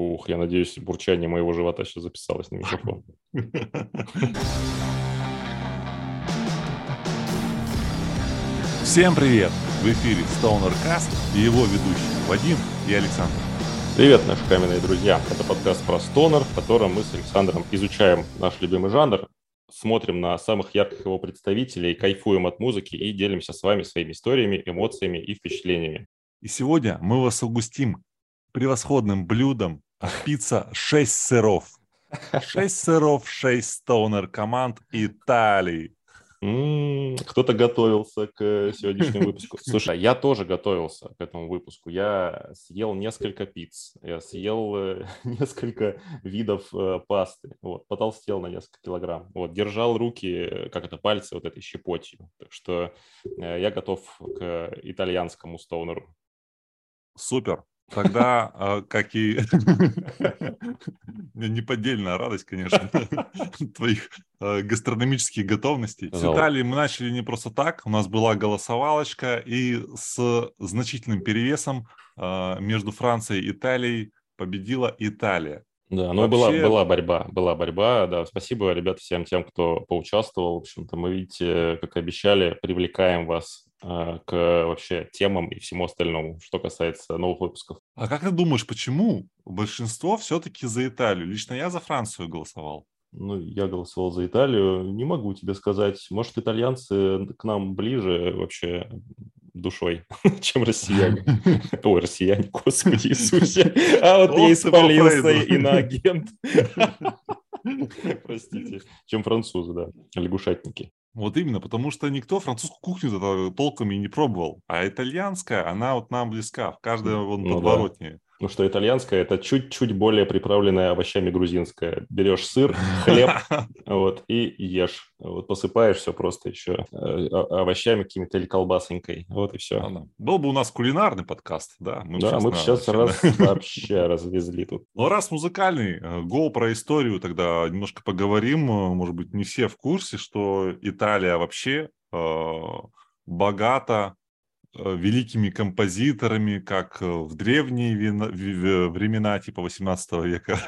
Ух, я надеюсь, бурчание моего живота сейчас записалось на микрофон. Всем привет! В эфире Stoner Cast и его ведущие Вадим и Александр. Привет, наши каменные друзья! Это подкаст про стонер, в котором мы с Александром изучаем наш любимый жанр, смотрим на самых ярких его представителей, кайфуем от музыки и делимся с вами своими историями, эмоциями и впечатлениями. И сегодня мы вас угостим превосходным блюдом пицца 6 сыров. 6 сыров, 6 стоунер команд Италии. Кто-то готовился к сегодняшнему выпуску. Слушай, я тоже готовился к этому выпуску. Я съел несколько пиц, я съел э, несколько видов э, пасты, вот, потолстел на несколько килограмм, вот, держал руки, как это, пальцы вот этой щепотью. Так что э, я готов к итальянскому стоунеру. Супер. Тогда, а, как и неподдельная радость, конечно, твоих а, гастрономических готовностей. С Италии мы начали не просто так. У нас была голосовалочка, и с значительным перевесом а, между Францией и Италией победила Италия. Да, ну Вообще... была, была борьба, была борьба, да. Спасибо, ребят, всем тем, кто поучаствовал. В общем-то, мы, видите, как обещали, привлекаем вас к вообще темам и всему остальному, что касается новых выпусков. А как ты думаешь, почему большинство все-таки за Италию? Лично я за Францию голосовал. Ну, я голосовал за Италию. Не могу тебе сказать. Может, итальянцы к нам ближе вообще душой, чем россияне. Ой, россияне, господи Иисусе. А вот я испалился иноагент. Простите. Чем французы, да, лягушатники. Вот именно, потому что никто французскую кухню толком и не пробовал. А итальянская, она вот нам близка, в каждой вон ну, подворотне. Да. Ну что, итальянская – это чуть-чуть более приправленная овощами грузинская. Берешь сыр, хлеб вот, и ешь. Вот посыпаешь все просто еще э, овощами какими-то или колбасонькой. Вот и все. А, Был бы у нас кулинарный подкаст, да? Мы да, мы бы сейчас раз вообще развезли тут. Ну, раз музыкальный, э, го про историю тогда немножко поговорим. Э, может быть, не все в курсе, что Италия вообще богата великими композиторами, как э, в древние времена, типа 18 века.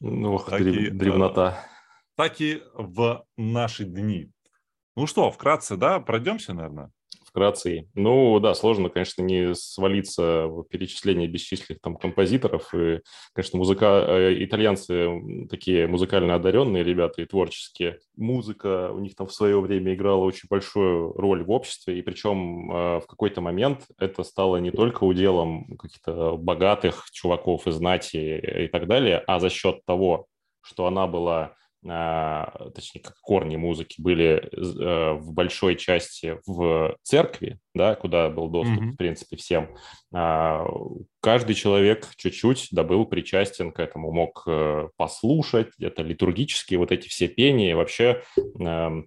Ну, так древ... и, древнота. Так и в наши дни. Ну что, вкратце, да, пройдемся, наверное? Вкратце. Ну да, сложно, конечно, не свалиться в перечисление бесчисленных там композиторов. И, конечно, музыка... Э, итальянцы такие музыкально одаренные ребята и творческие. Музыка у них там в свое время играла очень большую роль в обществе, и причем э, в какой-то момент это стало не только уделом каких-то богатых чуваков и знати и так далее, а за счет того, что она была точнее, как корни музыки были э, в большой части в церкви, да, куда был доступ, mm-hmm. в принципе, всем. А, каждый человек чуть-чуть да, был причастен к этому, мог э, послушать, это литургические вот эти все пения, вообще эм,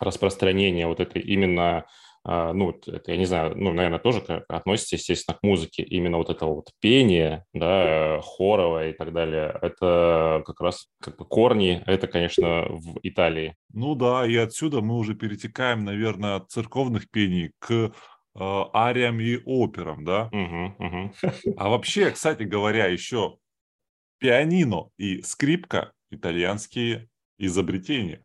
распространение вот этой именно а, ну, это, я не знаю, ну, наверное, тоже относится, естественно, к музыке. Именно вот это вот пение, да, хоровое и так далее, это как раз как бы корни, это, конечно, в Италии. Ну да, и отсюда мы уже перетекаем, наверное, от церковных пений к э, ариям и операм, да? Угу, угу. А вообще, кстати говоря, еще пианино и скрипка – итальянские изобретения.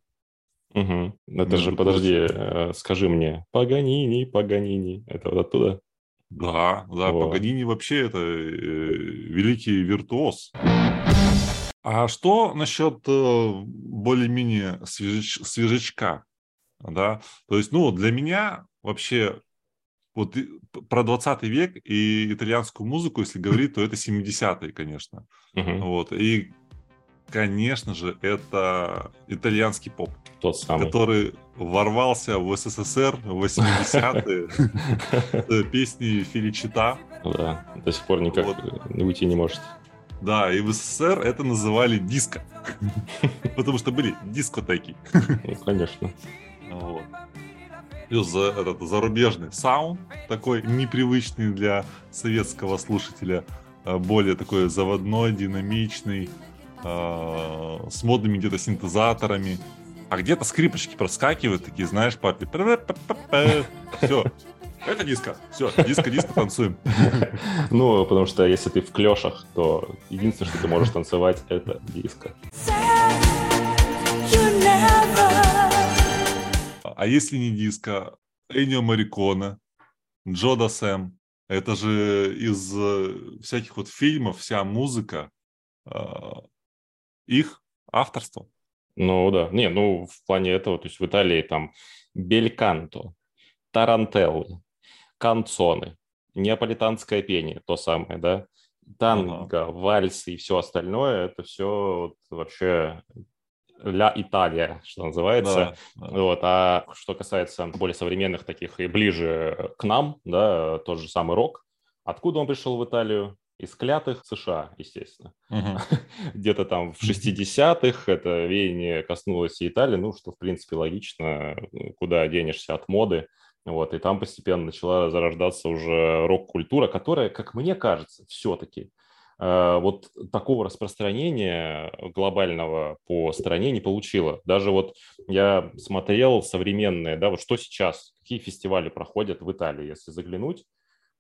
Угу. Это же, подожди, э, скажи мне, Паганини, Паганини, это вот оттуда? Да, да, О. Паганини вообще это э, великий виртуоз. А что насчет э, более-менее свежеч, свежачка? Да? То есть, ну, для меня вообще вот про 20 век и итальянскую музыку, если говорить, то это 70-е, конечно. Угу. Вот. И конечно же, это итальянский поп. Тот самый. Который ворвался в СССР в 80-е песни Филичита. Да, до сих пор никак уйти не может. Да, и в СССР это называли диско. Потому что были дискотеки. Ну, конечно. Вот. Плюс этот зарубежный саунд, такой непривычный для советского слушателя, а более такой заводной, динамичный, э, с модными где-то синтезаторами, а где-то скрипочки проскакивают, такие, знаешь, папе, все. Это диско. Все, диско, диско, танцуем. Ну, потому что если ты в клешах, то единственное, что ты можешь танцевать, это диско. А если не диско, Энио Марикона, Джода Сэм, это же из э, всяких вот фильмов вся музыка, а, их авторство. Ну да, не, ну в плане этого, то есть в Италии там Бельканто, Тарантеллы, канцоны, неаполитанское пение, то самое, да, танго, ага. вальсы и все остальное, это все вот вообще ля Италия, что называется. Да, да. Вот. А что касается более современных таких и ближе к нам, да, тот же самый рок, откуда он пришел в Италию? Из клятых США, естественно. Угу. Где-то там в 60-х это веяние коснулось и Италии, ну, что, в принципе, логично, куда денешься от моды. Вот, и там постепенно начала зарождаться уже рок-культура, которая, как мне кажется, все-таки э, вот такого распространения глобального по стране не получила. Даже вот я смотрел современные, да, вот что сейчас, какие фестивали проходят в Италии, если заглянуть,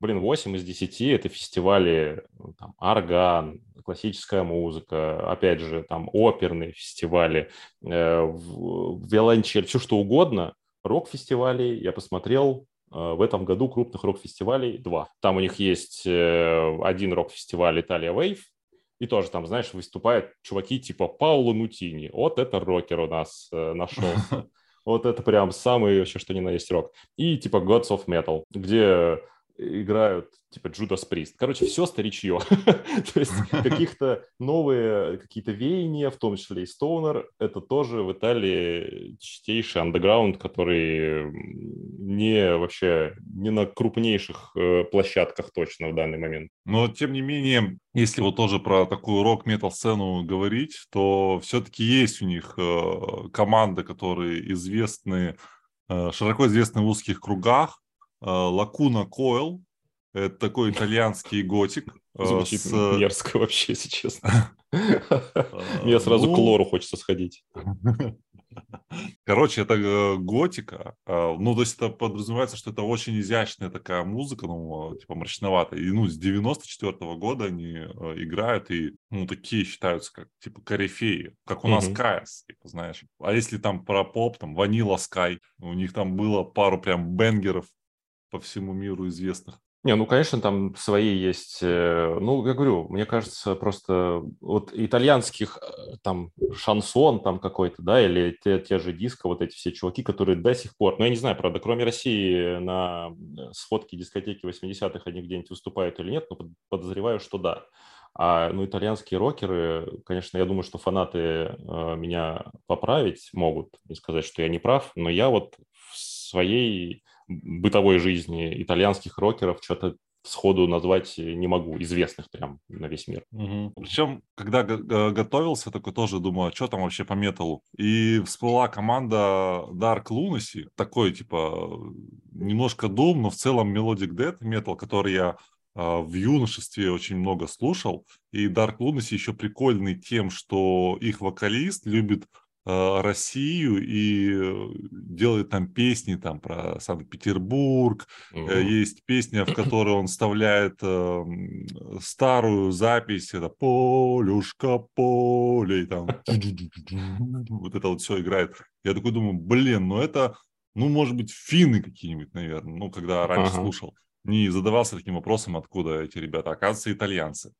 блин, 8 из 10 это фестивали ну, там, орган, классическая музыка, опять же, там оперные фестивали, э, виолончель, все что угодно, рок-фестивалей, я посмотрел, э, в этом году крупных рок-фестивалей два. Там у них есть э, один рок-фестиваль Италия Wave, и тоже там, знаешь, выступают чуваки типа Пауло Нутини. Вот это рокер у нас э, нашелся. Вот это прям самый вообще что ни на есть рок. И типа Gods of Metal, где играют типа Judas Priest. Короче, все старичье. То есть каких-то новые какие-то веяния, в том числе и Stoner, это тоже в Италии чистейший андеграунд, который не вообще не на крупнейших э, площадках точно в данный момент. Но, тем не менее, если вот тоже про такую рок-метал сцену говорить, то все-таки есть у них э, команды, которые известны, э, широко известны в узких кругах, Лакуна Койл. Это такой итальянский готик. Э, Звучит с... мерзко вообще, если честно. Мне сразу к лору хочется сходить. Короче, это э, готика. Ну, то есть это подразумевается, что это очень изящная такая музыка, ну, типа мрачноватая. И, ну, с 94 -го года они э, играют, и, ну, такие считаются, как, типа, корифеи, как у нас Каэс, типа, знаешь. А если там про поп, там, Ванила Скай, у них там было пару прям бенгеров, по всему миру известных. Не, ну, конечно, там свои есть. Э, ну, я говорю, мне кажется, просто вот итальянских э, там шансон там какой-то, да, или те, те же диско, вот эти все чуваки, которые до сих пор, ну, я не знаю, правда, кроме России на э, сходке дискотеки 80-х они где-нибудь выступают или нет, но подозреваю, что да. А ну, итальянские рокеры, конечно, я думаю, что фанаты э, меня поправить могут и сказать, что я не прав, но я вот в своей бытовой жизни итальянских рокеров что-то сходу назвать не могу, известных прям на весь мир. Угу. Причем, когда готовился, такой тоже думаю, а что там вообще по металлу? И всплыла команда Dark Lunacy, такой типа немножко дум, но в целом Melodic Death метал, который я а, в юношестве очень много слушал. И Dark Lunacy еще прикольный тем, что их вокалист любит Россию и э, делает там песни там про Санкт-Петербург. Угу. Есть песня, в которой он вставляет э, старую запись, это «Полюшка, поле», и там вот это вот все играет. Я такой думаю, блин, ну это, ну, может быть, финны какие-нибудь, наверное, ну, когда раньше ага. слушал. Не задавался таким вопросом, откуда эти ребята. Оказывается, итальянцы.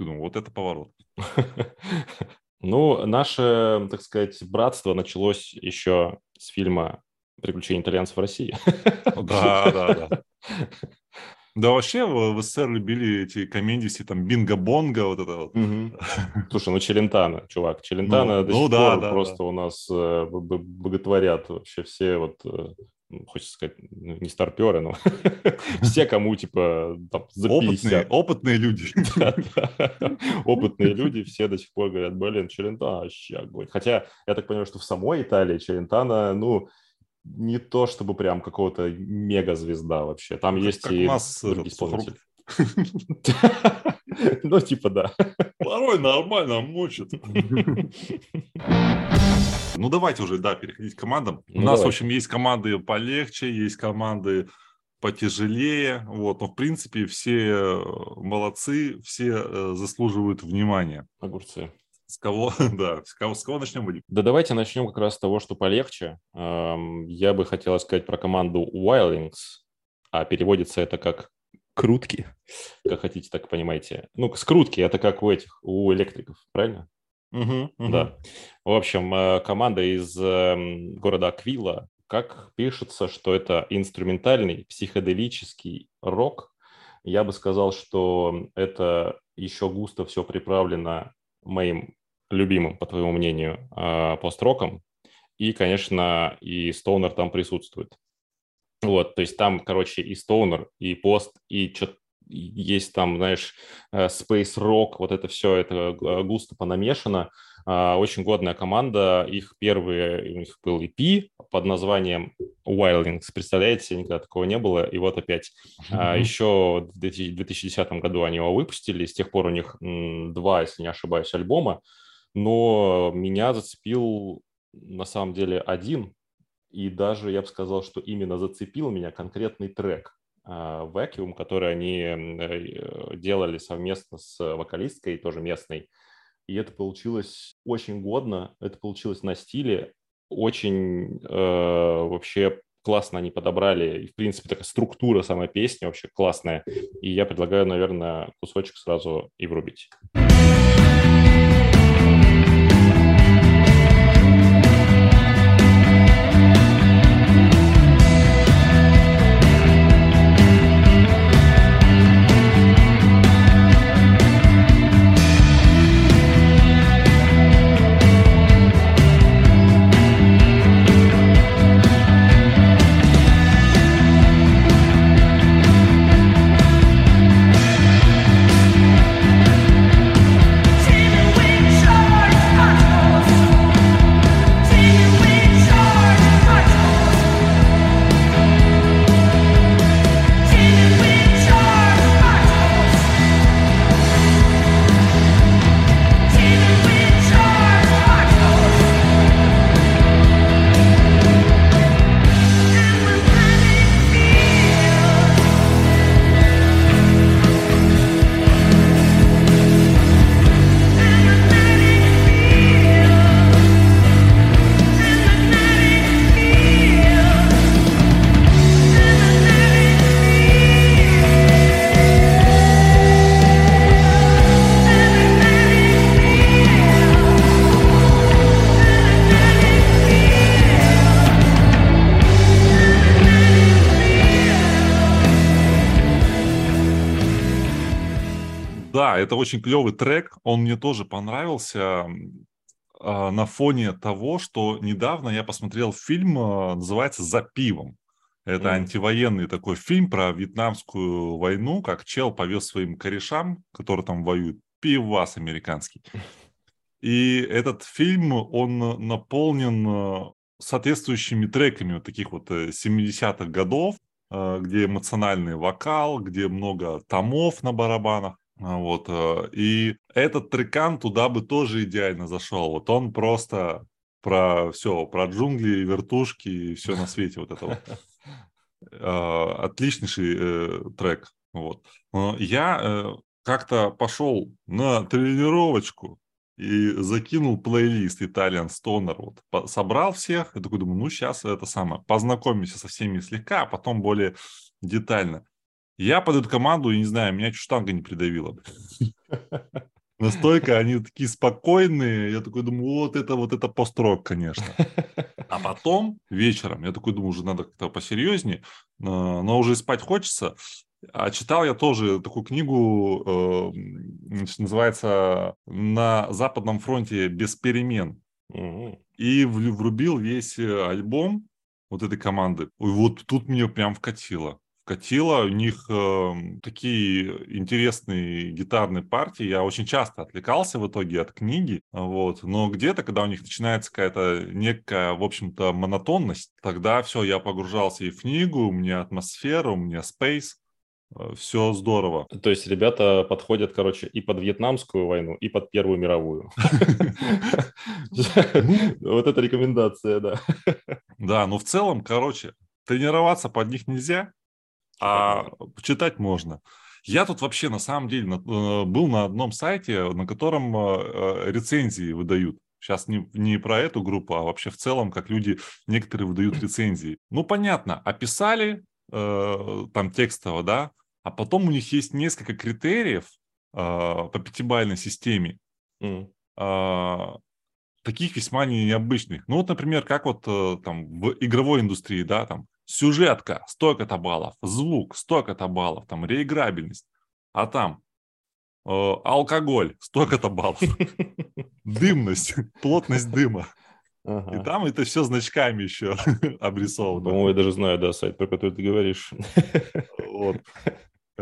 Я думаю, вот это поворот. Ну, наше, так сказать, братство началось еще с фильма «Приключения итальянцев в России». Да, да, да. Да, вообще в СССР любили эти комедии, все там бинго-бонго, вот это вот. Угу. Слушай, ну Челентано, чувак, Челентано ну, до ну, сих да, пор да, просто да. у нас э, боготворят вообще все вот э, хочется сказать, ну, не старперы, но все, кому, типа, там, за 50. Опытные, опытные люди. Опытные люди, все до сих пор говорят, блин, Челентано вообще огонь. Хотя, я так понимаю, что в самой Италии Челентано, ну, не то чтобы прям какого-то мега-звезда вообще. Там есть и другие исполнители. Ну, типа, да. Порой нормально мочит. Ну, давайте уже, да, переходить к командам. У ну, нас, давай. в общем, есть команды полегче, есть команды потяжелее. Вот. Но, в принципе, все молодцы, все заслуживают внимания. Огурцы. С кого, да, с кого, с кого начнем, Вадим? Да давайте начнем как раз с того, что полегче. Я бы хотел сказать про команду Wildings, а переводится это как крутки, как хотите, так понимаете. Ну, скрутки – это как у этих, у электриков, правильно? Угу, угу. Да. В общем, э, команда из эм, города Аквила, как пишется, что это инструментальный психоделический рок. Я бы сказал, что это еще густо все приправлено моим любимым, по твоему мнению, э, пост-роком. И, конечно, и Стоунер там присутствует. Вот, то есть там, короче, и Стоунер, и пост, и что есть там, знаешь, э, Space Rock, вот это все, это густо понамешано. А, очень годная команда. Их первый, у них был EP под названием Wildings. Представляете, никогда такого не было. И вот опять mm-hmm. еще в 2010 году они его выпустили. С тех пор у них два, если не ошибаюсь, альбома. Но меня зацепил на самом деле один. И даже я бы сказал, что именно зацепил меня конкретный трек. А, Vacuum, который они э, делали совместно с вокалисткой, тоже местной. И это получилось очень годно, это получилось на стиле, очень э, вообще классно они подобрали. И, в принципе, такая структура самой песни вообще классная. И я предлагаю, наверное, кусочек сразу и врубить. Это очень клевый трек, он мне тоже понравился а, на фоне того, что недавно я посмотрел фильм, а, называется «За пивом». Это mm. антивоенный такой фильм про вьетнамскую войну, как чел повез своим корешам, которые там воюют, пивас американский. И этот фильм, он наполнен а, соответствующими треками вот таких вот 70-х э, годов, где эмоциональный вокал, где много томов на барабанах. А, вот, э, и этот трекан туда бы тоже идеально зашел. Вот он просто про все, про джунгли, вертушки и все на свете вот это вот. А, отличнейший э, трек. Вот. Я э, как-то пошел на тренировочку и закинул плейлист Italian Stoner. Вот. Собрал всех и такой думаю, ну сейчас это самое, познакомимся со всеми слегка, а потом более детально. Я под эту команду, не знаю, меня чуть штанга не придавила. Настолько они такие спокойные. Я такой думаю, вот это вот это построк, конечно. А потом вечером, я такой думаю, уже надо как-то посерьезнее, но уже спать хочется. А читал я тоже такую книгу, э, называется «На Западном фронте без перемен». И врубил весь альбом вот этой команды. И вот тут мне прям вкатило катила. У них э, такие интересные гитарные партии. Я очень часто отвлекался в итоге от книги. Вот. Но где-то, когда у них начинается какая-то некая, в общем-то, монотонность, тогда все, я погружался и в книгу, у меня атмосфера, у меня спейс. Э, все здорово. То есть ребята подходят, короче, и под Вьетнамскую войну, и под Первую мировую. Вот это рекомендация, да. Да, но в целом, короче, тренироваться под них нельзя, а читать можно. Я тут вообще на самом деле э, был на одном сайте, на котором э, рецензии выдают. Сейчас не, не про эту группу, а вообще в целом, как люди некоторые выдают рецензии. Ну, понятно, описали э, там текстово, да, а потом у них есть несколько критериев э, по пятибалльной системе. Mm. Э, таких весьма необычных. Ну вот, например, как вот э, там в игровой индустрии, да, там сюжетка, столько-то баллов, звук, столько-то баллов, там реиграбельность. А там э, алкоголь, столько-то баллов, дымность, плотность дыма. Ага. И там это все значками еще обрисовано. По-моему, я даже знаю, да, сайт, про который ты говоришь. Вот.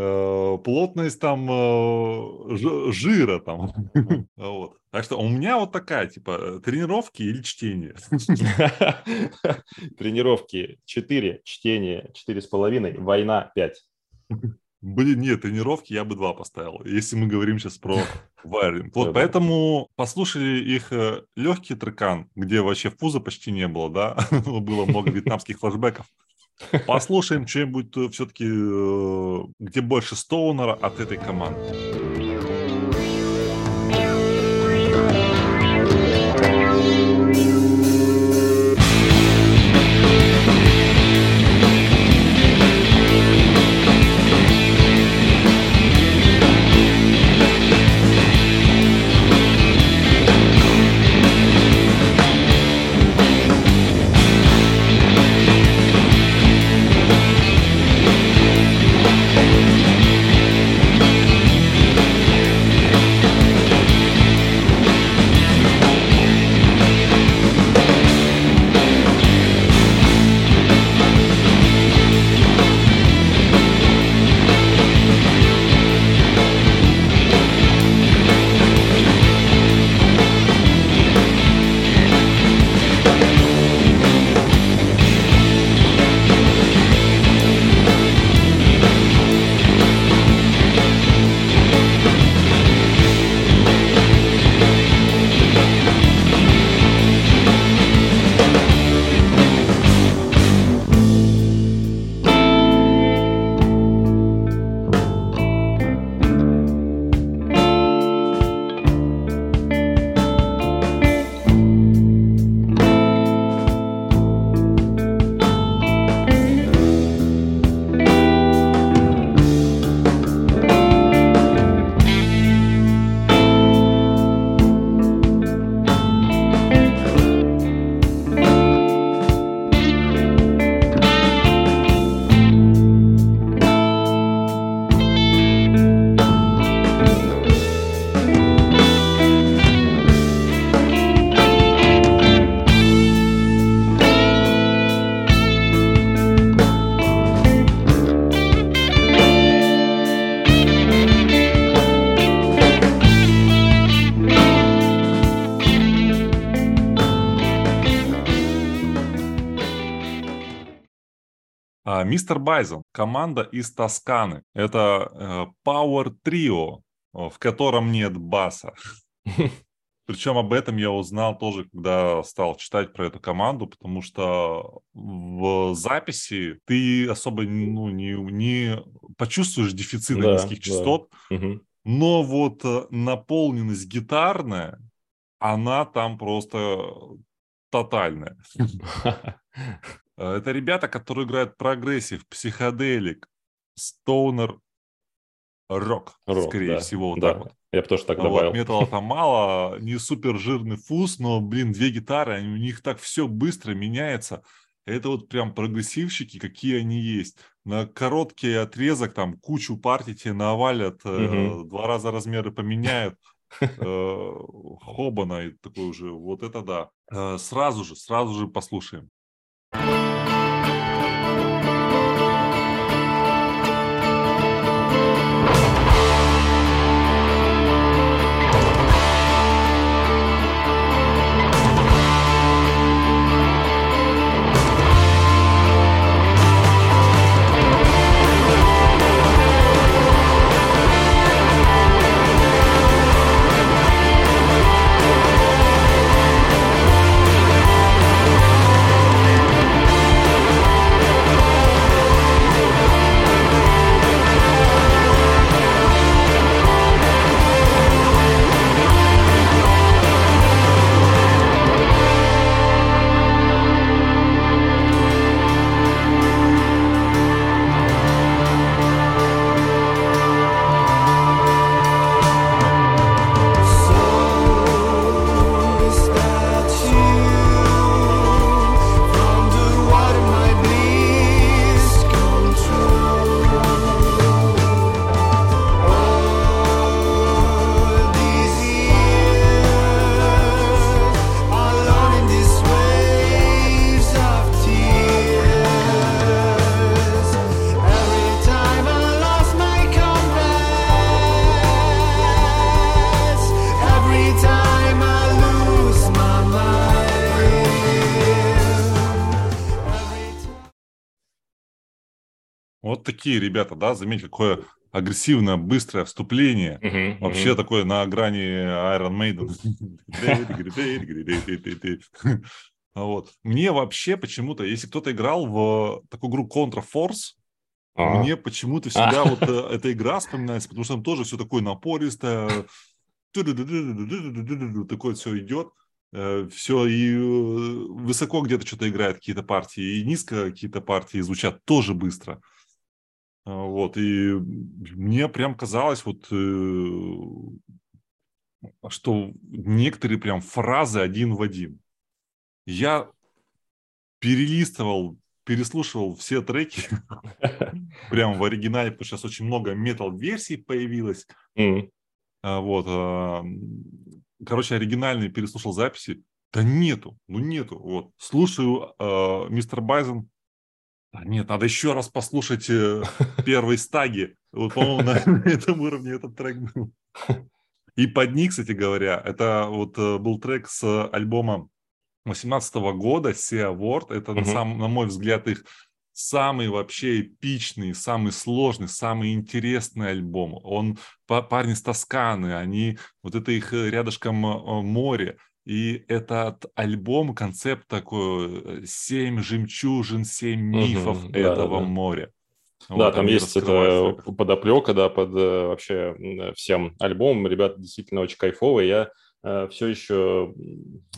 Э, плотность там э, жира там. Вот. Так что у меня вот такая, типа, тренировки или чтение? Тренировки 4, чтение 4,5, война 5. Блин, нет, тренировки я бы 2 поставил, если мы говорим сейчас про вайринг. Вот поэтому послушали их э, легкий трекан, где вообще фуза почти не было, да, было много вьетнамских флешбеков. Послушаем что-нибудь э, все-таки, э, где больше Стоунера от этой команды. Мистер Байзон, команда из Тосканы. Это э, Power Trio, в котором нет баса. Причем об этом я узнал тоже, когда стал читать про эту команду, потому что в записи ты особо ну, не, не почувствуешь дефицит да, низких частот, да. но вот э, наполненность гитарная, она там просто тотальная. Э, это ребята, которые играют progressive, psychedelic, stoner, rock, рок скорее да, всего. Вот да, вот. я бы тоже так добавил. Вот, металла там мало, не супер жирный фуз, но, блин, две гитары, у них так все быстро меняется. Это вот прям прогрессивщики, какие они есть. На короткий отрезок там кучу партий тебе навалят, угу. э, два раза размеры поменяют. Э, Хобана и такой уже, вот это да. Э, сразу же, сразу же послушаем. Такие ребята, да, заметь, какое агрессивное, быстрое вступление. Uh-huh, Вообще uh-huh. такое на грани Iron Maiden. вот. Мне вообще почему-то, если кто-то играл в такую игру Contra Force, а. мне почему-то всегда вот э, эта игра вспоминается, потому что там тоже все такое напористое, такое все идет. Э, все и э, высоко где-то что-то играет какие-то партии, и низко какие-то партии звучат тоже быстро. А, вот, и мне прям казалось, вот, э, что некоторые прям фразы один в один. Я перелистывал, переслушивал все треки прям в оригинале, потому что сейчас очень много метал-версий появилось. А, вот. А, короче, оригинальный переслушал записи. Да нету, ну нету. Вот. Слушаю мистер Байзен, нет, надо еще раз послушать э, первый стаги. Вот, по-моему, на этом уровне этот трек был. И под них, кстати говоря, это вот э, был трек с альбома 18 года, Sea World. Это, на, сам, на мой взгляд, их самый вообще эпичный, самый сложный, самый интересный альбом. Он парни с Тосканы, они вот это их э, рядышком море. И этот альбом, концепт такой, э, семь жемчужин, семь мифов угу, этого да, да. моря. Да, вот, там есть это подоплека, да, под э, вообще всем альбомом. Ребята действительно очень кайфовые. Я э, все еще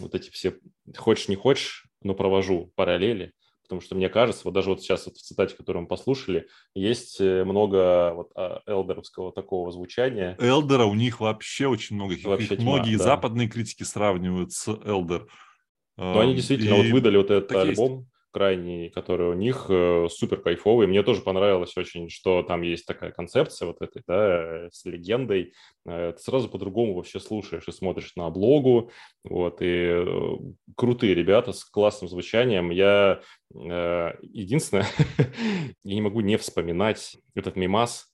вот эти все хочешь не хочешь, но провожу параллели потому что мне кажется, вот даже вот сейчас вот в цитате, которую мы послушали, есть э, много вот а, элдеровского такого звучания. Элдера у них вообще очень много. Вообще тьма, многие да. западные критики сравнивают с Элдер. Но они действительно И вот выдали вот этот альбом. Есть крайний, который у них э, супер кайфовый. Мне тоже понравилось очень, что там есть такая концепция вот этой, да, с легендой. Э, ты сразу по-другому вообще слушаешь и смотришь на облогу. Вот, и э, крутые ребята с классным звучанием. Я э, единственное, я не могу не вспоминать этот мимас,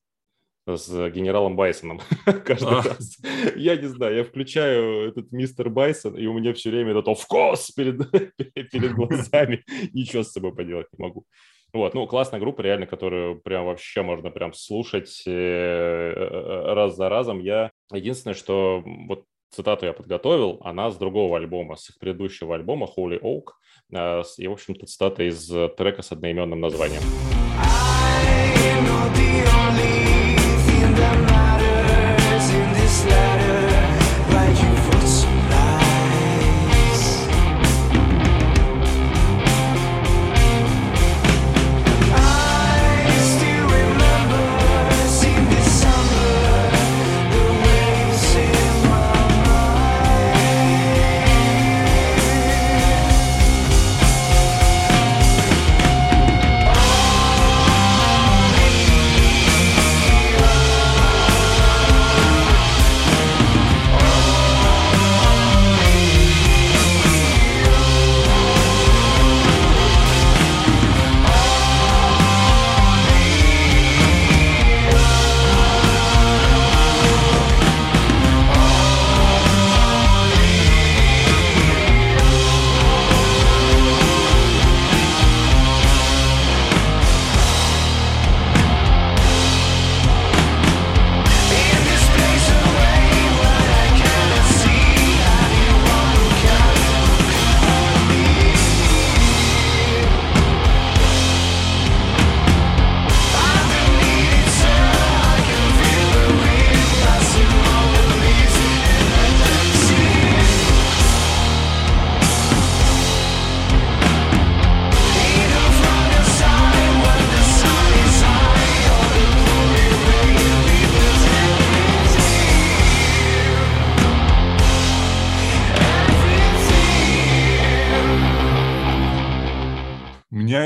с генералом Байсоном каждый а. раз. Я не знаю, я включаю этот мистер Байсон, и у меня все время этот офкос перед, перед глазами. Ничего с собой поделать не могу. Вот, ну, классная группа, реально, которую прям вообще можно прям слушать э, э, раз за разом. Я единственное, что вот цитату я подготовил, она с другого альбома, с их предыдущего альбома Holy Oak, э, и, в общем-то, цитата из трека с одноименным названием. I know the only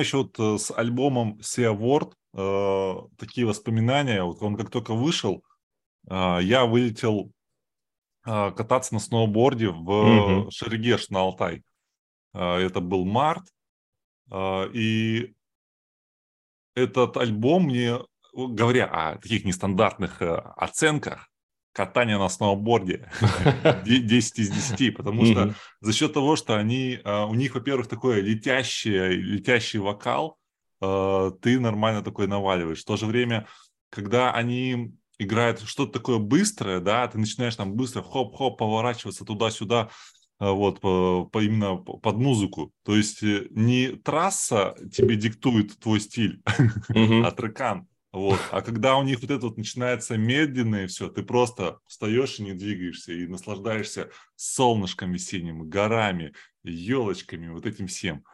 еще вот э, с альбомом Sea World э, такие воспоминания. Вот он как только вышел, э, я вылетел э, кататься на сноуборде в mm-hmm. Шерегеш на Алтай. Э, это был март. Э, и этот альбом мне, говоря о таких нестандартных э, оценках, катание на сноуборде 10 из 10, потому что за счет того, что они, а, у них, во-первых, такой летящий, летящий вокал, э, ты нормально такой наваливаешь. В то же время, когда они играют что-то такое быстрое, да, ты начинаешь там быстро хоп-хоп поворачиваться туда-сюда, э, вот, по, по именно под музыку. То есть э, не трасса тебе диктует твой стиль, а трекан. Вот. А когда у них вот это вот начинается медленно и все, ты просто встаешь и не двигаешься, и наслаждаешься солнышком весенним, горами, елочками, вот этим всем.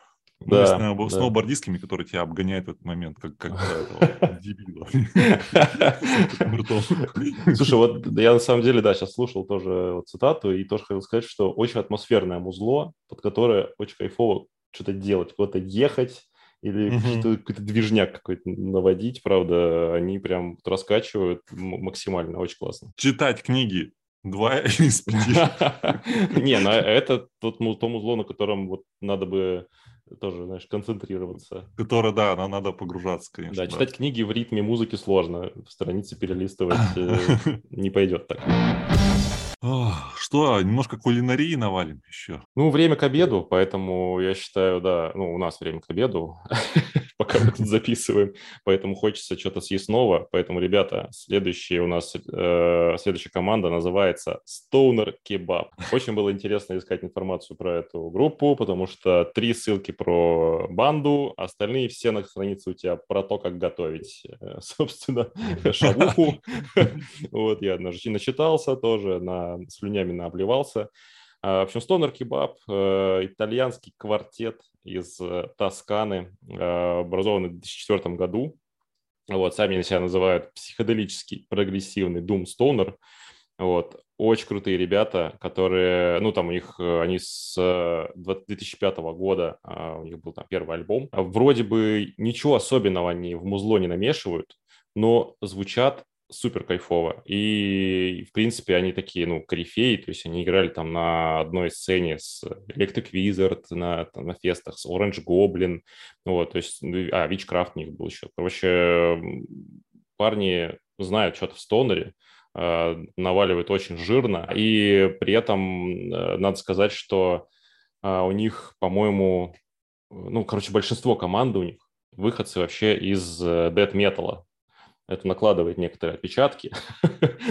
Ну, да, ну, да. сноубордистскими, которые тебя обгоняют в этот момент, как, как дебила. Слушай, вот я на самом деле, да, сейчас слушал тоже цитату и тоже хотел сказать, что очень атмосферное музло, под которое очень кайфово что-то делать, куда-то ехать, или угу. какой-то движняк какой-то наводить, правда, они прям раскачивают максимально, очень классно. Читать книги Два из пяти. Не, ну это тот, то музло, на котором вот надо бы тоже, знаешь, концентрироваться. Которое, да, нам надо погружаться, конечно. Да, читать книги в ритме музыки сложно. Страницы перелистывать э, не пойдет так. Что, немножко кулинарии навалим еще? Ну, время к обеду, поэтому я считаю, да, ну, у нас время к обеду, пока мы тут записываем, поэтому хочется что-то съестного. Поэтому, ребята, следующая у нас, э, следующая команда называется Stoner Kebab. Очень было интересно искать информацию про эту группу, потому что три ссылки про банду, остальные все на странице у тебя про то, как готовить, э, собственно, шавуху. Вот, я начитался тоже на слюнями наобливался. А, в общем, Стонер Кебаб, э, итальянский квартет из э, Тосканы, э, образованный в 2004 году. Вот, сами они себя называют психоделический прогрессивный Doom Stoner. Вот, очень крутые ребята, которые, ну, там у них, они с 2005 года, а, у них был там первый альбом. Вроде бы ничего особенного они в музло не намешивают, но звучат супер кайфово. И, в принципе, они такие, ну, корифеи, то есть они играли там на одной сцене с Electric Wizard, на, там, на фестах с Orange Goblin, вот, то есть, ну, а, Witchcraft у них был еще. Короче, парни знают что-то в стонере, а, наваливают очень жирно, и при этом э, надо сказать, что а, у них, по-моему, ну, короче, большинство команды у них выходцы вообще из э, metal, это накладывает некоторые отпечатки.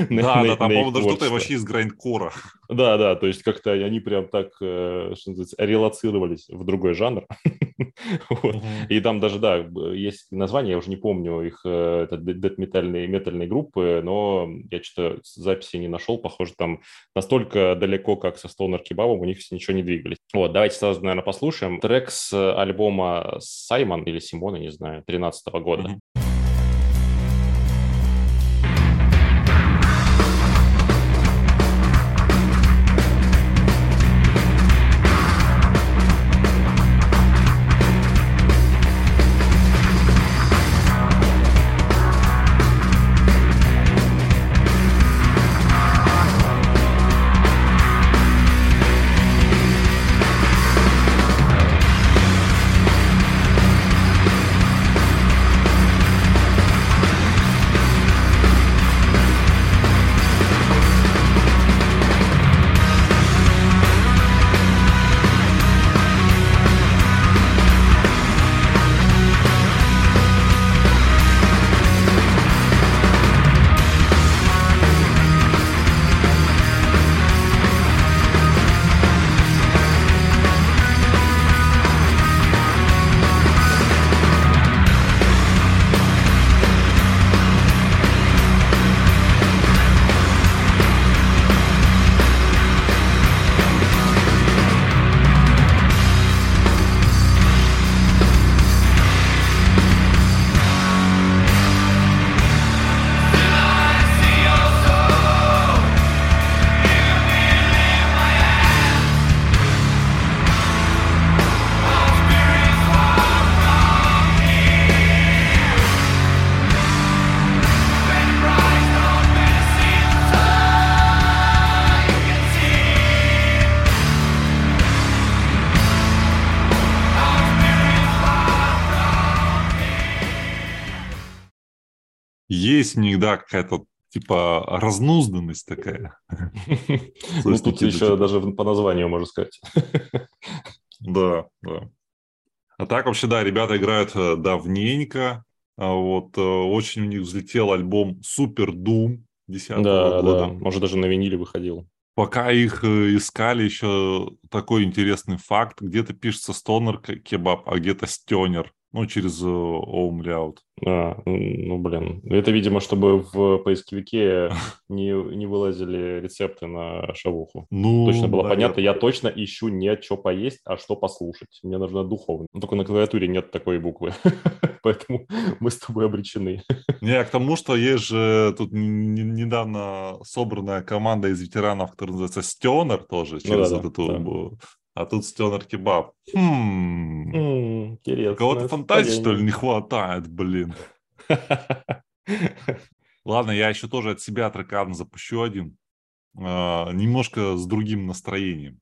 Да, да, там, по-моему, даже что-то вообще из грайндкора. Да, да, то есть как-то они прям так, э, что называется, релацировались в другой жанр. И там даже, да, есть название, я уже не помню их, э, это дэт-метальные метальные группы, но я что-то записи не нашел, похоже, там настолько далеко, как со Stoner Кебабом, у них все ничего не двигались. Вот, давайте сразу, наверное, послушаем трек с альбома Саймон или Симона, не знаю, 13 года. Есть всегда какая-то типа разнузданность такая. Ну, тут еще даже по названию можно сказать. Да, да. А так вообще, да, ребята играют э, давненько. А вот э, очень у них взлетел альбом Супер Дум 10 да, года. Да, может даже на виниле выходил. Пока их э, искали, еще такой интересный факт. Где-то пишется стонер кебаб, а где-то стенер. Ну, через Оумляут. А, ну, блин. Это, видимо, чтобы в поисковике не, не вылазили рецепты на шавуху. Ну, точно было наверное. понятно. Я точно ищу не что поесть, а что послушать. Мне нужно духовно. Но только на клавиатуре нет такой буквы. Поэтому мы с тобой обречены. Не, к тому, что есть же тут недавно собранная команда из ветеранов, которая называется Стенер тоже, ну через ну, да, вот да, эту да. А тут стенер кебаб. Хм. Интересно. Кого-то фантазии, что ли, не хватает, блин. Ладно, я еще тоже от себя трекан запущу один. А, немножко с другим настроением.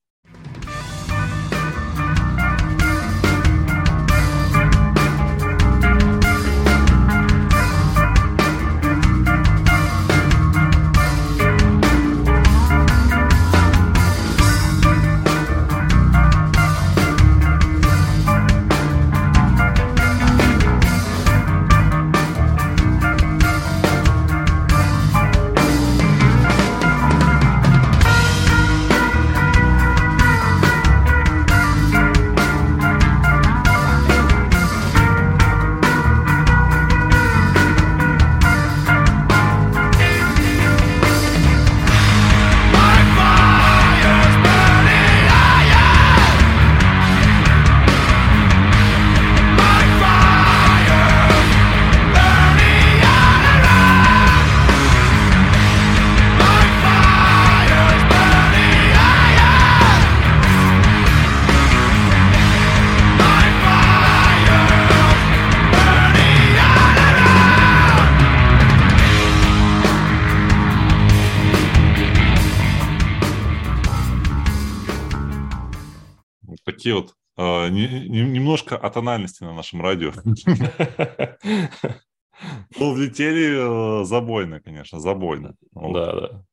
Не, не, немножко о тональности на нашем радио. Ну, влетели э, забойно, конечно, забойно. Да, да.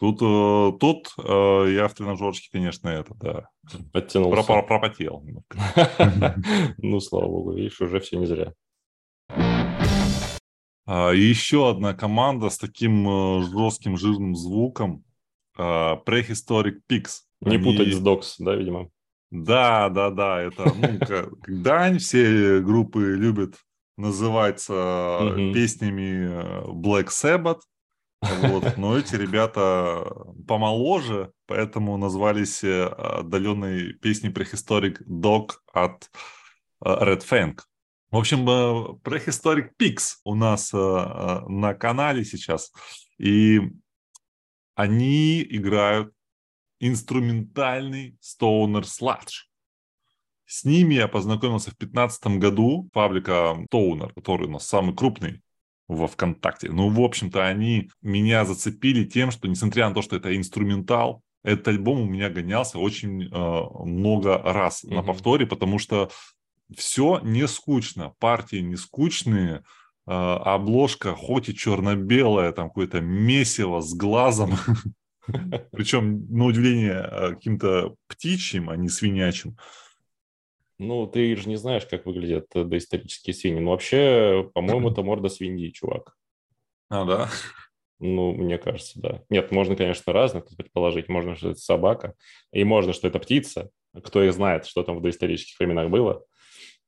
Тут, э, тут э, я в тренажерчике, конечно, это, да. Подтянулся. Про, пропотел. Ну, слава богу, видишь, уже все не зря. А, еще одна команда с таким жестким жирным звуком. Prehistoric Pigs. Не путать с Docs, да, видимо? Да, да, да, это, ну, они все группы любят называться mm-hmm. песнями э, Black Sabbath, вот, но эти ребята помоложе, поэтому назвались э, отдаленной песней Prehistoric Dog от э, Red Fang. В общем, Prehistoric Pigs у нас на канале сейчас, и они играют инструментальный Stoner Sludge. С ними я познакомился в 2015 году, паблика Stoner, который у нас самый крупный во ВКонтакте. Ну, в общем-то, они меня зацепили тем, что, несмотря на то, что это инструментал, этот альбом у меня гонялся очень э, много раз mm-hmm. на повторе, потому что все не скучно, партии не скучные, э, обложка хоть и черно-белая, там какое-то месиво с глазом, Причем, на удивление, а, каким-то птичьим, а не свинячим. Ну, ты же не знаешь, как выглядят э, доисторические свиньи. Ну, вообще, по-моему, это морда свиньи, чувак. А, да? Ну, мне кажется, да. Нет, можно, конечно, разное предположить. Можно, что это собака, и можно, что это птица. Кто их знает, что там в доисторических временах было.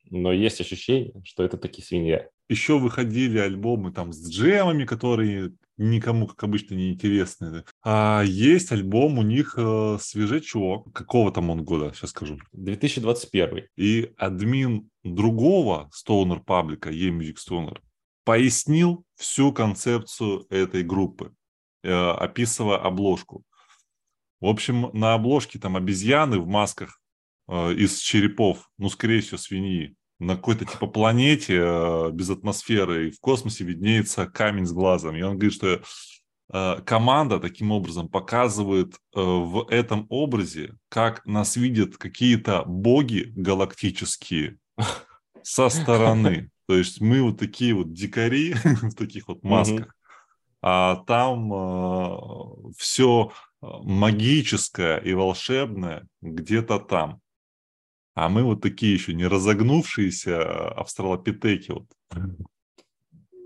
Но есть ощущение, что это таки свинья. Еще выходили альбомы там с джемами, которые никому, как обычно, не интересны. А есть альбом у них э, свежачок. Какого там он года, сейчас скажу. 2021. И админ другого Stoner паблика, E-Music Stoner, пояснил всю концепцию этой группы, э, описывая обложку. В общем, на обложке там обезьяны в масках э, из черепов, ну, скорее всего, свиньи на какой-то типа планете э, без атмосферы, и в космосе виднеется камень с глазом. И он говорит, что э, команда таким образом показывает э, в этом образе, как нас видят какие-то боги галактические со стороны. То есть мы вот такие вот дикари в таких вот масках, а там все магическое и волшебное где-то там. А мы вот такие еще не разогнувшиеся австралопитеки. Вот.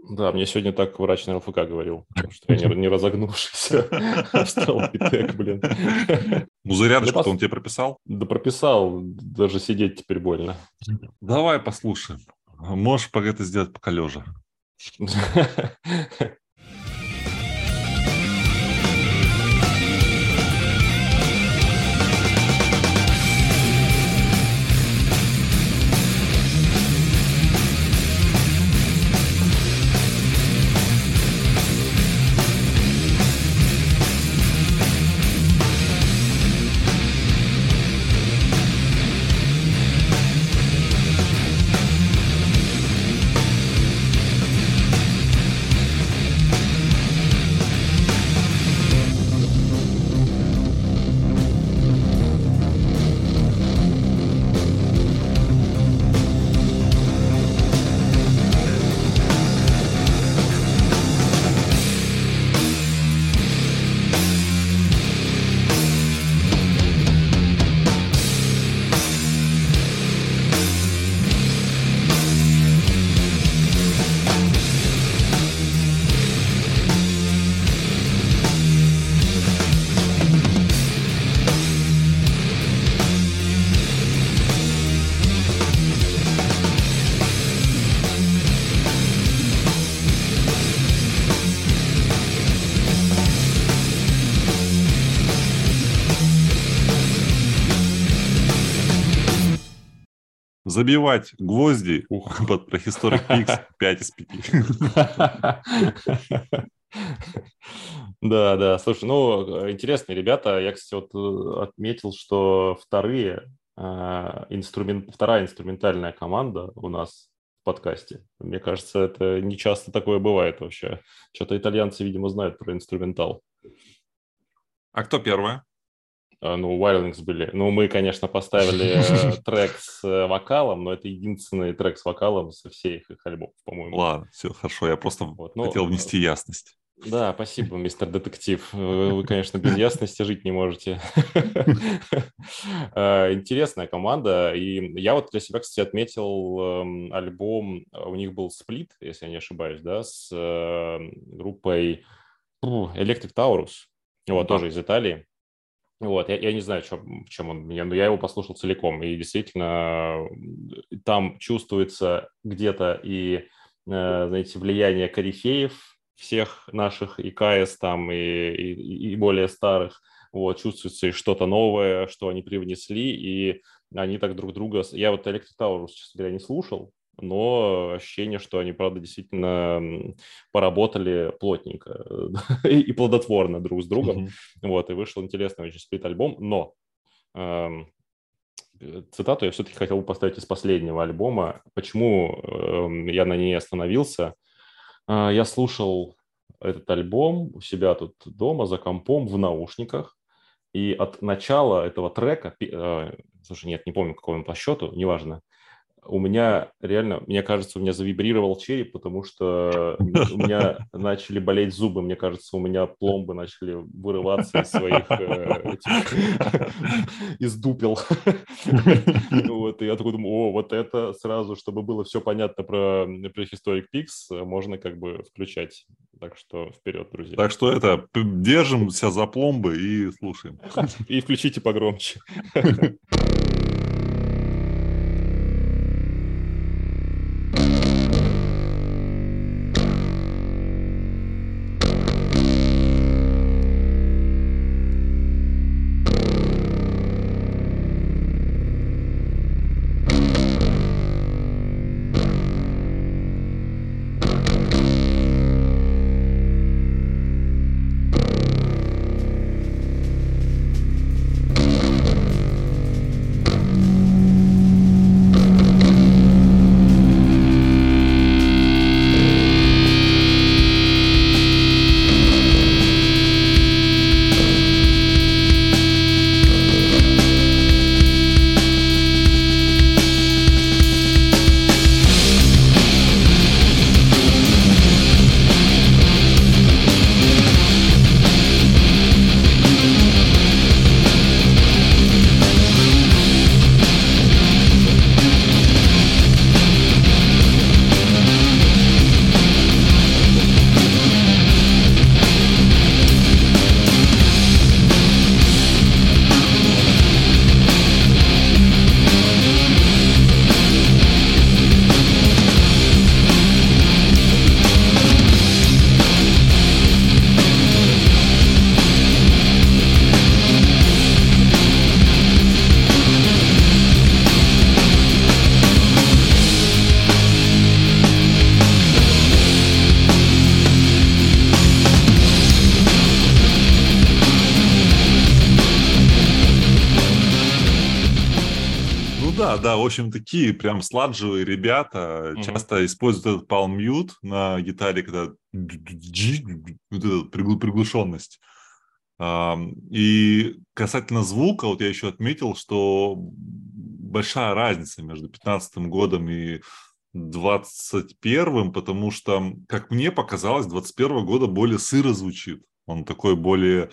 Да, мне сегодня так врач на ЛФК говорил, что я не, не разогнувшийся австралопитек, блин. Ну, зарядочку что он тебе прописал? Да прописал, даже сидеть теперь больно. Давай послушаем. Можешь пока это сделать пока лежа. забивать гвозди Ух. под Prehistoric Pix 5 из 5. Да, да, слушай, ну, интересные ребята. Я, кстати, вот э, отметил, что вторые, э, инструмент, вторая инструментальная команда у нас в подкасте. Мне кажется, это не часто такое бывает вообще. Что-то итальянцы, видимо, знают про инструментал. А кто первая? А, ну, Wildings были. Ну, мы, конечно, поставили э, трек с э, вокалом, но это единственный трек с вокалом со всех их альбомов, по-моему. Ладно, все хорошо. Я просто вот, ну, хотел внести ясность. Да, спасибо, мистер детектив. Вы, конечно, без ясности жить не можете. Интересная команда. И я вот для себя, кстати, отметил эм, альбом, у них был сплит, если я не ошибаюсь, да, с э, группой Electric Taurus, вот, тоже из Италии. Вот, я, я не знаю, чем, чем он меня, но я его послушал целиком, и действительно там чувствуется где-то и, э, знаете, влияние корифеев всех наших и КС там, и, и, и более старых, вот, чувствуется и что-то новое, что они привнесли, и они так друг друга... Я вот Electric Taurus, честно говоря, не слушал, но ощущение, что они, правда, действительно поработали плотненько и плодотворно друг с другом. Mm-hmm. Вот, и вышел интересный очень сплит-альбом, но эм, цитату я все-таки хотел бы поставить из последнего альбома. Почему эм, я на ней остановился? Э, я слушал этот альбом у себя тут дома за компом в наушниках, и от начала этого трека, э, слушай, нет, не помню, какой он по счету, неважно, у меня реально, мне кажется, у меня завибрировал череп, потому что у меня начали болеть зубы. Мне кажется, у меня пломбы начали вырываться из своих э, из дупел. Вот, и я такой думаю, о, вот это сразу, чтобы было все понятно про Prehistoric Pix, можно как бы включать. Так что вперед, друзья. Так что это, держимся за пломбы и слушаем. И включите погромче. Такие прям сладжевые ребята mm-hmm. часто используют этот palm mute на гитаре, когда вот эта приглушенность. И касательно звука, вот я еще отметил, что большая разница между 15 годом и 21 потому что, как мне показалось, 21 года более сыро звучит. Он такой более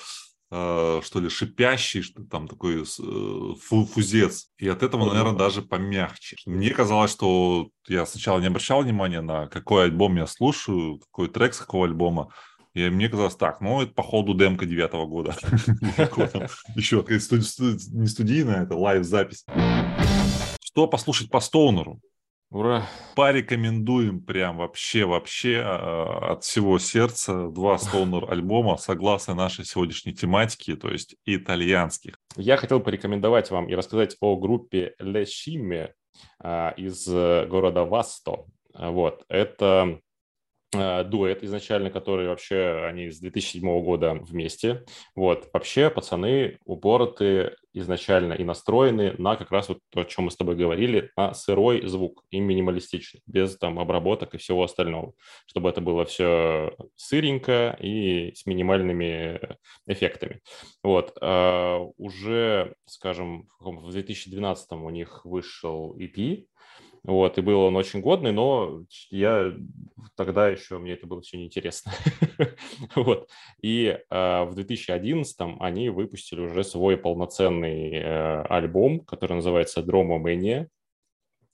что ли, шипящий, что там такой э, фу фузец. И от этого, наверное, даже помягче. Мне казалось, что я сначала не обращал внимания на какой альбом я слушаю, какой трек с какого альбома. И мне казалось так, ну, это, походу, демка девятого года. Еще не студийная, это лайв-запись. Что послушать по Стоунеру? Ура! Порекомендуем прям вообще, вообще а, от всего сердца два Стоунер альбома, согласно нашей сегодняшней тематике, то есть итальянских. Я хотел порекомендовать вам и рассказать о группе Le Scimmie а, из э, города Васто. Вот, это дуэт изначально, который вообще, они с 2007 года вместе. Вот, вообще пацаны упороты изначально и настроены на как раз вот то, о чем мы с тобой говорили, на сырой звук и минималистичный, без там обработок и всего остального, чтобы это было все сыренько и с минимальными эффектами. Вот, а уже, скажем, в 2012 у них вышел EP, вот, и был он очень годный, но я тогда еще, мне это было все неинтересно. вот. И э, в 2011 они выпустили уже свой полноценный э, альбом, который называется «Дрома Мэния».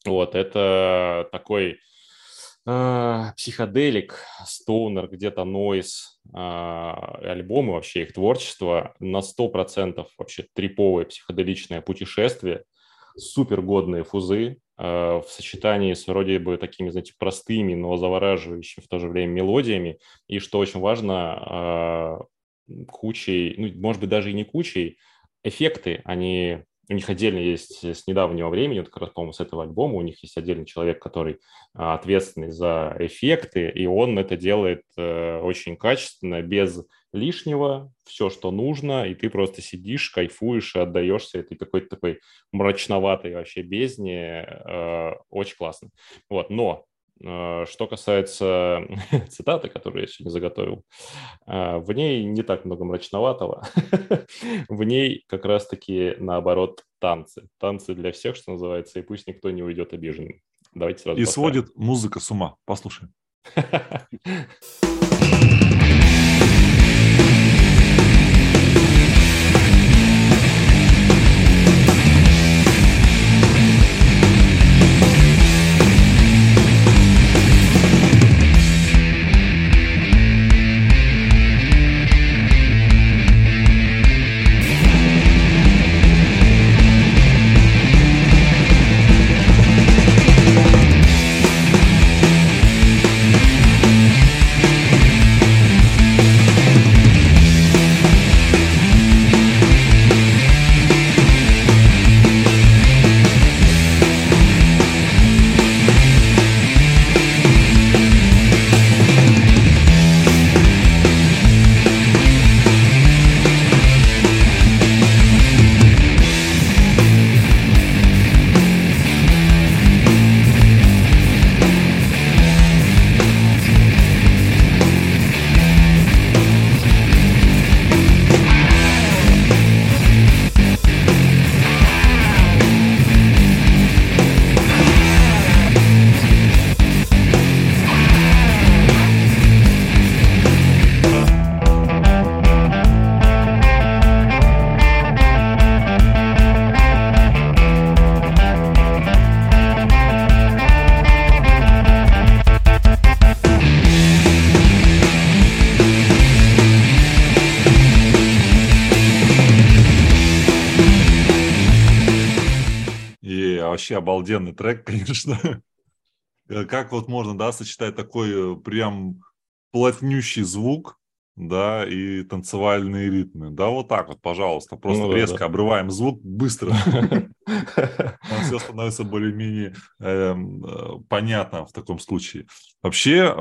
Вот, это такой э, психоделик, стоунер, где-то нойз, э, альбомы, вообще их творчество на 100% вообще триповое психоделичное путешествие, супер годные фузы, в сочетании с вроде бы такими, знаете, простыми, но завораживающими в то же время мелодиями. И что очень важно, э, кучей, ну, может быть, даже и не кучей, эффекты, они у них отдельно есть с недавнего времени, вот как раз, по-моему, с этого альбома, у них есть отдельный человек, который а, ответственный за эффекты, и он это делает э, очень качественно, без лишнего, все, что нужно, и ты просто сидишь, кайфуешь и отдаешься этой какой-то такой мрачноватой вообще бездне, э, очень классно. Вот, но Э, что касается цитаты, которую я сегодня заготовил, э, в ней не так много мрачноватого. в ней как раз-таки наоборот танцы. Танцы для всех, что называется, и пусть никто не уйдет обиженным. Давайте сразу И поставим. сводит музыка с ума. Послушаем. вообще обалденный трек, конечно. Э, как вот можно, да, сочетать такой э, прям плотнющий звук, да, и танцевальные ритмы. Да, вот так вот, пожалуйста. Просто ну, резко да. обрываем звук быстро. Все становится более-менее эм, э, понятно в таком случае. Вообще,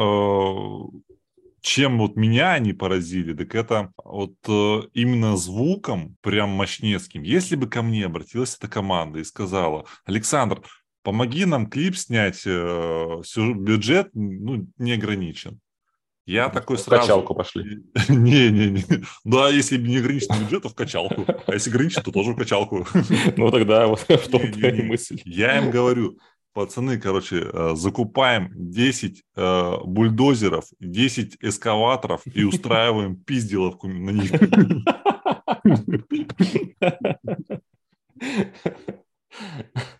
чем вот меня они поразили, так это вот э, именно звуком прям мощнецким. Если бы ко мне обратилась эта команда и сказала, Александр, помоги нам клип снять, э, бюджет ну, не ограничен. Я такой в сразу... качалку пошли. Не-не-не. Да, если не ограниченный бюджет, то в качалку. А если ограничен, то тоже в качалку. Ну тогда вот в том-то мысль. Я им говорю, пацаны, короче, э, закупаем 10 э, бульдозеров, 10 эскаваторов и устраиваем пизделовку на них.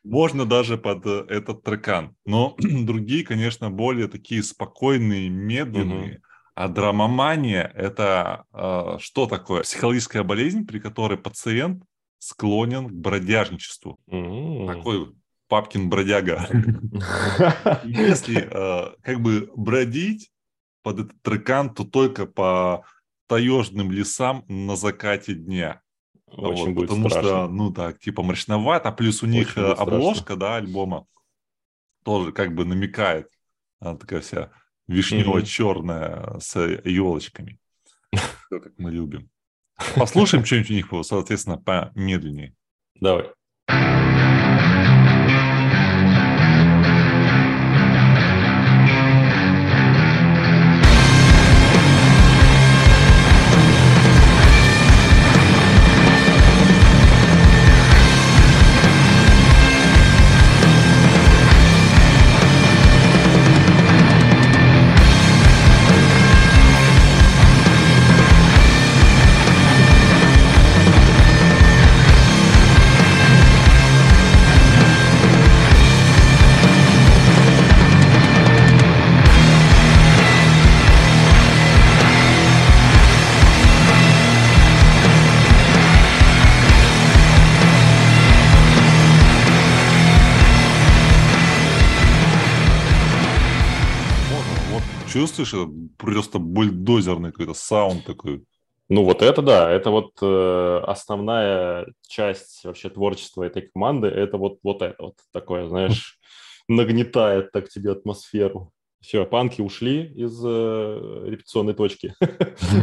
Можно даже под э, этот трекан. Но другие, конечно, более такие спокойные, медленные. Угу. А драмомания – это э, что такое? Психологическая болезнь, при которой пациент склонен к бродяжничеству. Такой папкин бродяга. Если э, как бы бродить под этот трекан, то только по таежным лесам на закате дня. Очень вот, будет потому страшно. что, ну так, типа мрачновато, плюс у них Очень обложка, да, альбома тоже как бы намекает, она такая вся вишнево-черная mm-hmm. с елочками, все как мы любим. Послушаем что-нибудь у них, соответственно, помедленнее. Давай. Бульдозерный какой-то саунд такой. Ну вот это да, это вот э, основная часть вообще творчества этой команды, это вот, вот это вот такое, знаешь, нагнетает так тебе атмосферу. Все, панки ушли из э, репетиционной точки.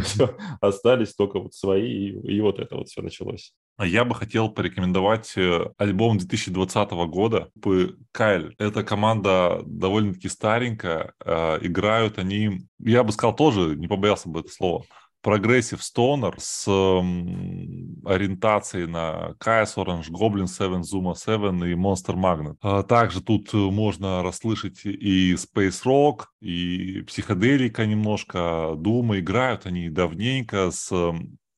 все, остались только вот свои, и, и вот это вот все началось. А я бы хотел порекомендовать э, альбом 2020 года Кайль. Эта команда довольно-таки старенькая. Э, играют они, я бы сказал тоже, не побоялся бы это слово, progressive stoner с ориентацией на Kyuss, Orange Goblin, 7Zuma7 и Monster Magnet. А также тут можно расслышать и Space Rock, и психоделика немножко, doom а. Играют они давненько, с,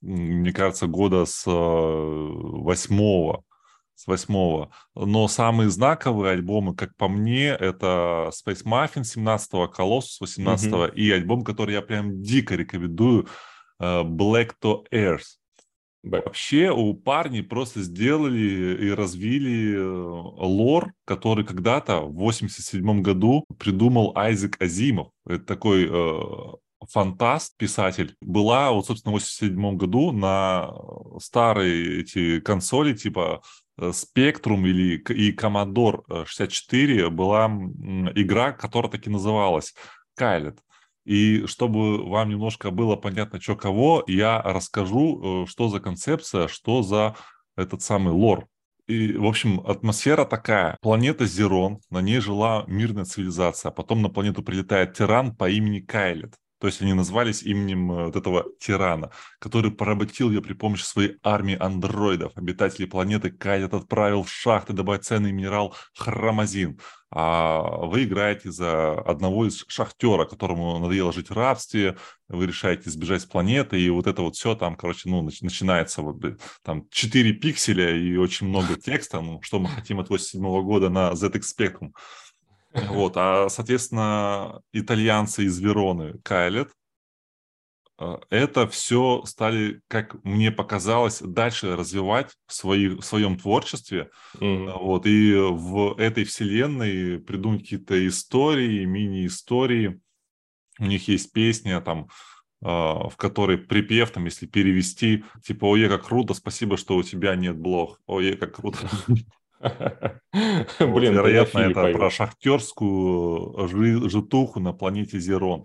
мне кажется, года с э, восьмого с восьмого. Но самые знаковые альбомы, как по мне, это Space Muffin 17-го, Colossus 18-го mm-hmm. и альбом, который я прям дико рекомендую, Э, Black to Earth. Вообще у парней просто сделали и развили э, лор, который когда-то в 87 году придумал Айзек Азимов. Это такой э, фантаст, писатель. Была вот, собственно, в 87 году на старые эти консоли типа э, Spectrum или и Commodore 64 была игра, которая таки называлась Кайлет. И чтобы вам немножко было понятно, что кого, я расскажу, э, что за концепция, что за этот самый лор. И, в общем, атмосфера такая. Планета Зерон, на ней жила мирная цивилизация. А потом на планету прилетает тиран по имени Кайлет. То есть они назвались именем э, вот этого тирана, который поработил ее при помощи своей армии андроидов. Обитатели планеты Кайлет отправил в шахты добывать ценный минерал хромазин а вы играете за одного из шахтера, которому надоело жить в рабстве, вы решаете сбежать с планеты, и вот это вот все там, короче, ну, начинается вот там 4 пикселя и очень много текста, ну, что мы хотим от 87 года на ZX Spectrum. Вот, а, соответственно, итальянцы из Вероны Кайлет, а, это все стали, как мне показалось, дальше развивать в, свои, в своем творчестве. Mm-hmm. Вот, и в этой вселенной придумать какие-то истории, мини-истории. У них есть песня там, в которой припев, там, если перевести, типа, ой, как круто, спасибо, что у тебя нет блог. Ой, как круто. Блин, вероятно, это про шахтерскую житуху на планете Зерон.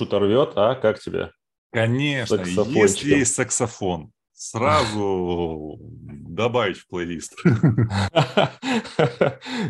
Душу-то рвет, а? Как тебе? Конечно, если есть саксофон, сразу добавить в плейлист.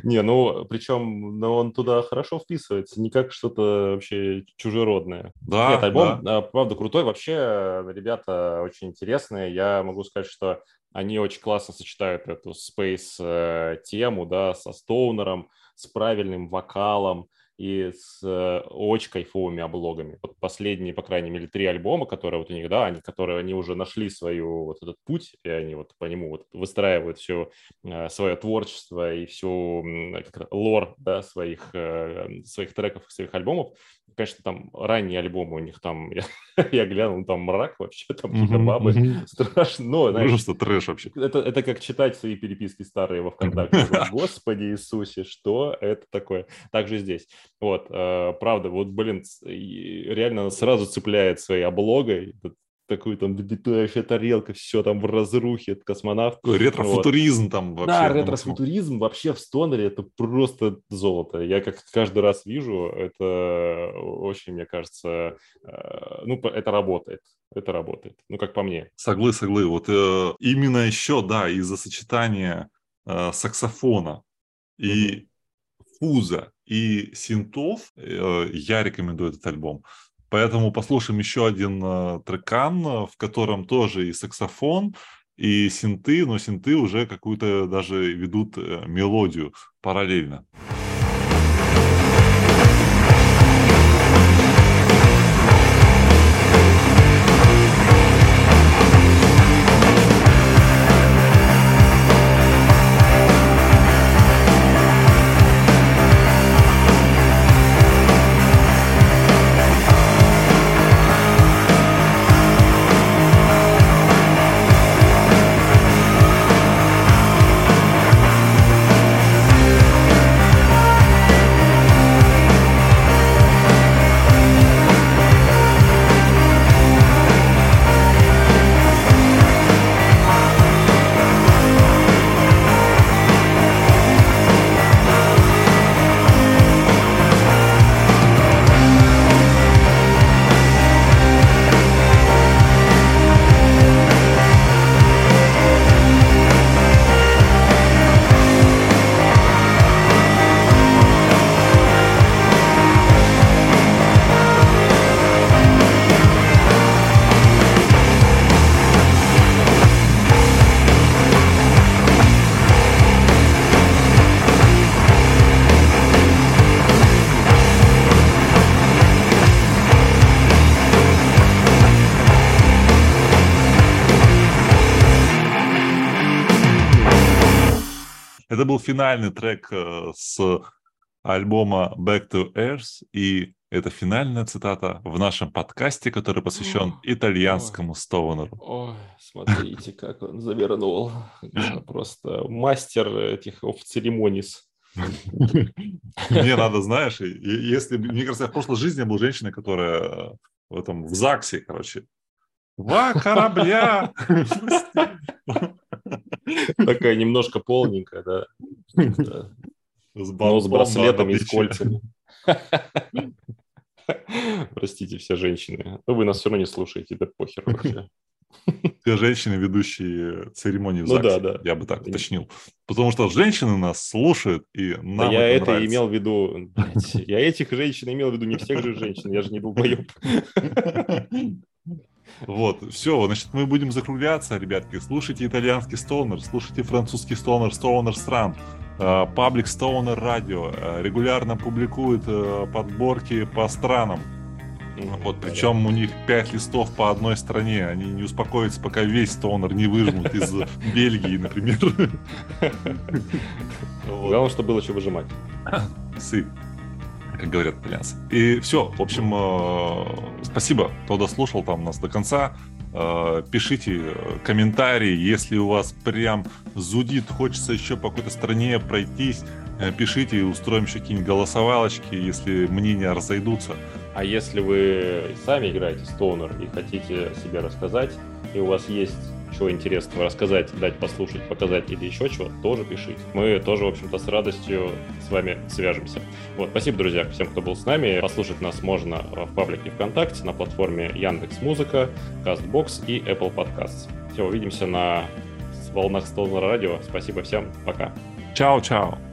Не, ну, причем ну, он туда хорошо вписывается, не как что-то вообще чужеродное. Да, Нет, альбом, да. правда, крутой. Вообще, ребята очень интересные. Я могу сказать, что они очень классно сочетают эту спейс-тему, да, со стоунером, с правильным вокалом, и с э, очень кайфовыми облогами. Вот последние, по крайней мере, три альбома, которые вот у них, да, они, которые они уже нашли свою вот этот путь, и они вот по нему вот выстраивают все э, свое творчество и всю лор, да, своих, э, своих треков, своих альбомов. Конечно, там ранние альбомы у них там, я, я глянул, там мрак вообще, там какие-то бабы, страшно. Но, знаешь, Ужасно, трэш вообще. Это, это как читать свои переписки старые во ВКонтакте. Господи Иисусе, что это такое? Также здесь. Вот, э, правда, вот, блин, реально сразу цепляет своей облогой, такой там летающая тарелка, все там в разрухе, это космонавт. Ретрофутуризм вот. там вообще. Да, ретрофутуризм вообще в стонере это просто золото. Я как каждый раз вижу, это очень, мне кажется, э, ну, это работает. Это работает. Ну, как по мне. Соглы, соглы. Вот э, именно еще, да, из-за сочетания э, саксофона и фуза и синтов, э, я рекомендую этот альбом. Поэтому послушаем еще один э, трекан, в котором тоже и саксофон, и синты, но синты уже какую-то даже ведут э, мелодию параллельно. Финальный трек э, с альбома Back to Earth, и это финальная цитата в нашем подкасте, который посвящен итальянскому стоунеру. Ой, смотрите, как он завернул. Просто мастер этих церемонис. Мне надо, знаешь, если, мне кажется, в прошлой жизни был женщиной, которая в этом, в ЗАГСе, короче, Два корабля! Такая немножко полненькая, да. С, Но с браслетами и с кольцами. Простите, все женщины. Но вы нас все равно не слушаете, да похер вообще. Все женщины, ведущие церемонии в ЗАГСе, ну, да, да. я бы так уточнил. Потому что женщины нас слушают, и нам да Я это, это имел в виду... Я этих женщин имел в виду не всех же женщин, я же не долбоеб. Вот, все, значит, мы будем закругляться, ребятки. Слушайте итальянский стонер, слушайте французский стонер, стонер стран. Паблик Стоунер Радио регулярно публикует э, подборки по странам. Вот, причем у них пять листов по одной стране. Они не успокоятся, пока весь стонер не выжмут из Бельгии, например. Главное, чтобы было что выжимать. Сы как говорят итальянцы. И все, в общем, э, спасибо, кто дослушал там нас до конца. Э, пишите комментарии, если у вас прям зудит, хочется еще по какой-то стране пройтись, э, пишите, устроим еще какие-нибудь голосовалочки, если мнения разойдутся. А если вы сами играете стоунер и хотите себе рассказать, и у вас есть чего интересного рассказать, дать послушать, показать или еще чего, тоже пишите. Мы тоже, в общем-то, с радостью с вами свяжемся. Вот, спасибо, друзья, всем, кто был с нами. Послушать нас можно в паблике ВКонтакте, на платформе Яндекс Музыка, Castbox и Apple Podcasts. Все, увидимся на волнах Столнера радио. Спасибо всем, пока. Чао-чао.